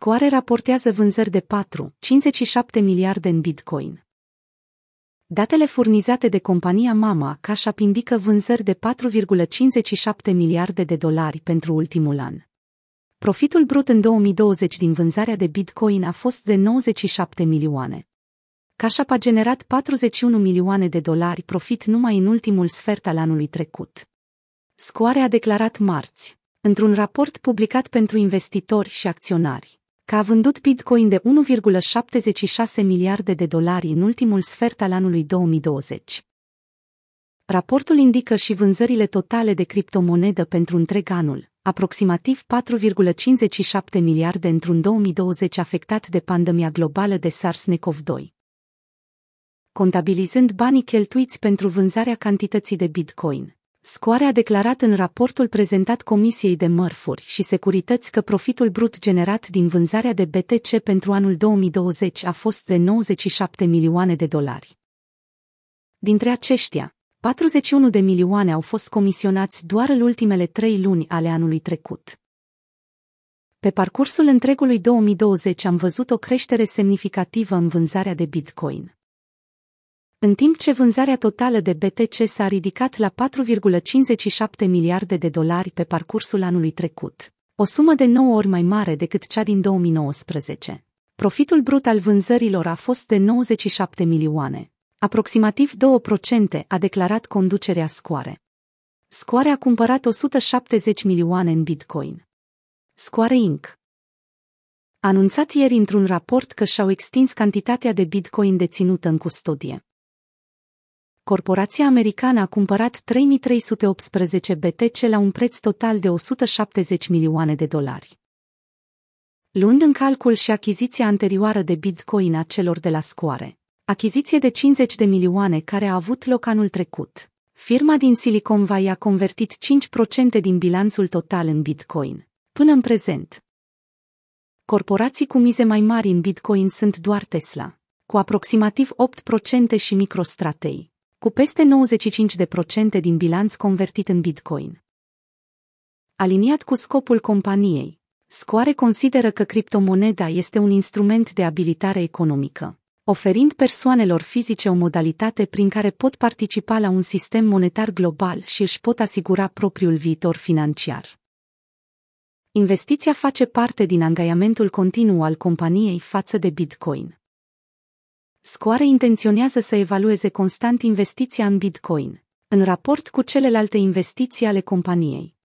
Scoare raportează vânzări de 4,57 miliarde în Bitcoin. Datele furnizate de compania Mama Cash indică vânzări de 4,57 miliarde de dolari pentru ultimul an. Profitul brut în 2020 din vânzarea de Bitcoin a fost de 97 milioane. Cash a generat 41 milioane de dolari profit numai în ultimul sfert al anului trecut. Scoare a declarat marți, într-un raport publicat pentru investitori și acționari, că a vândut Bitcoin de 1,76 miliarde de dolari în ultimul sfert al anului 2020. Raportul indică și vânzările totale de criptomonedă pentru întreg anul, aproximativ 4,57 miliarde într-un 2020 afectat de pandemia globală de SARS-CoV-2. Contabilizând banii cheltuiți pentru vânzarea cantității de Bitcoin, Scoare a declarat în raportul prezentat Comisiei de Mărfuri și Securități că profitul brut generat din vânzarea de BTC pentru anul 2020 a fost de 97 milioane de dolari. Dintre aceștia, 41 de milioane au fost comisionați doar în ultimele trei luni ale anului trecut. Pe parcursul întregului 2020 am văzut o creștere semnificativă în vânzarea de Bitcoin în timp ce vânzarea totală de BTC s-a ridicat la 4,57 miliarde de dolari pe parcursul anului trecut, o sumă de 9 ori mai mare decât cea din 2019. Profitul brut al vânzărilor a fost de 97 milioane, aproximativ 2%, a declarat conducerea Scoare. Scoare a cumpărat 170 milioane în Bitcoin. Scoare Inc. A anunțat ieri într-un raport că și-au extins cantitatea de Bitcoin deținută în custodie corporația americană a cumpărat 3318 BTC la un preț total de 170 milioane de dolari. Luând în calcul și achiziția anterioară de Bitcoin a celor de la Scoare, achiziție de 50 de milioane care a avut loc anul trecut, firma din Silicon Valley a convertit 5% din bilanțul total în Bitcoin, până în prezent. Corporații cu mize mai mari în Bitcoin sunt doar Tesla, cu aproximativ 8% și MicroStratei, cu peste 95% din bilanț convertit în Bitcoin. Aliniat cu scopul companiei, Scoare consideră că criptomoneda este un instrument de abilitare economică, oferind persoanelor fizice o modalitate prin care pot participa la un sistem monetar global și își pot asigura propriul viitor financiar. Investiția face parte din angajamentul continuu al companiei față de Bitcoin. Scoare intenționează să evalueze constant investiția în Bitcoin, în raport cu celelalte investiții ale companiei.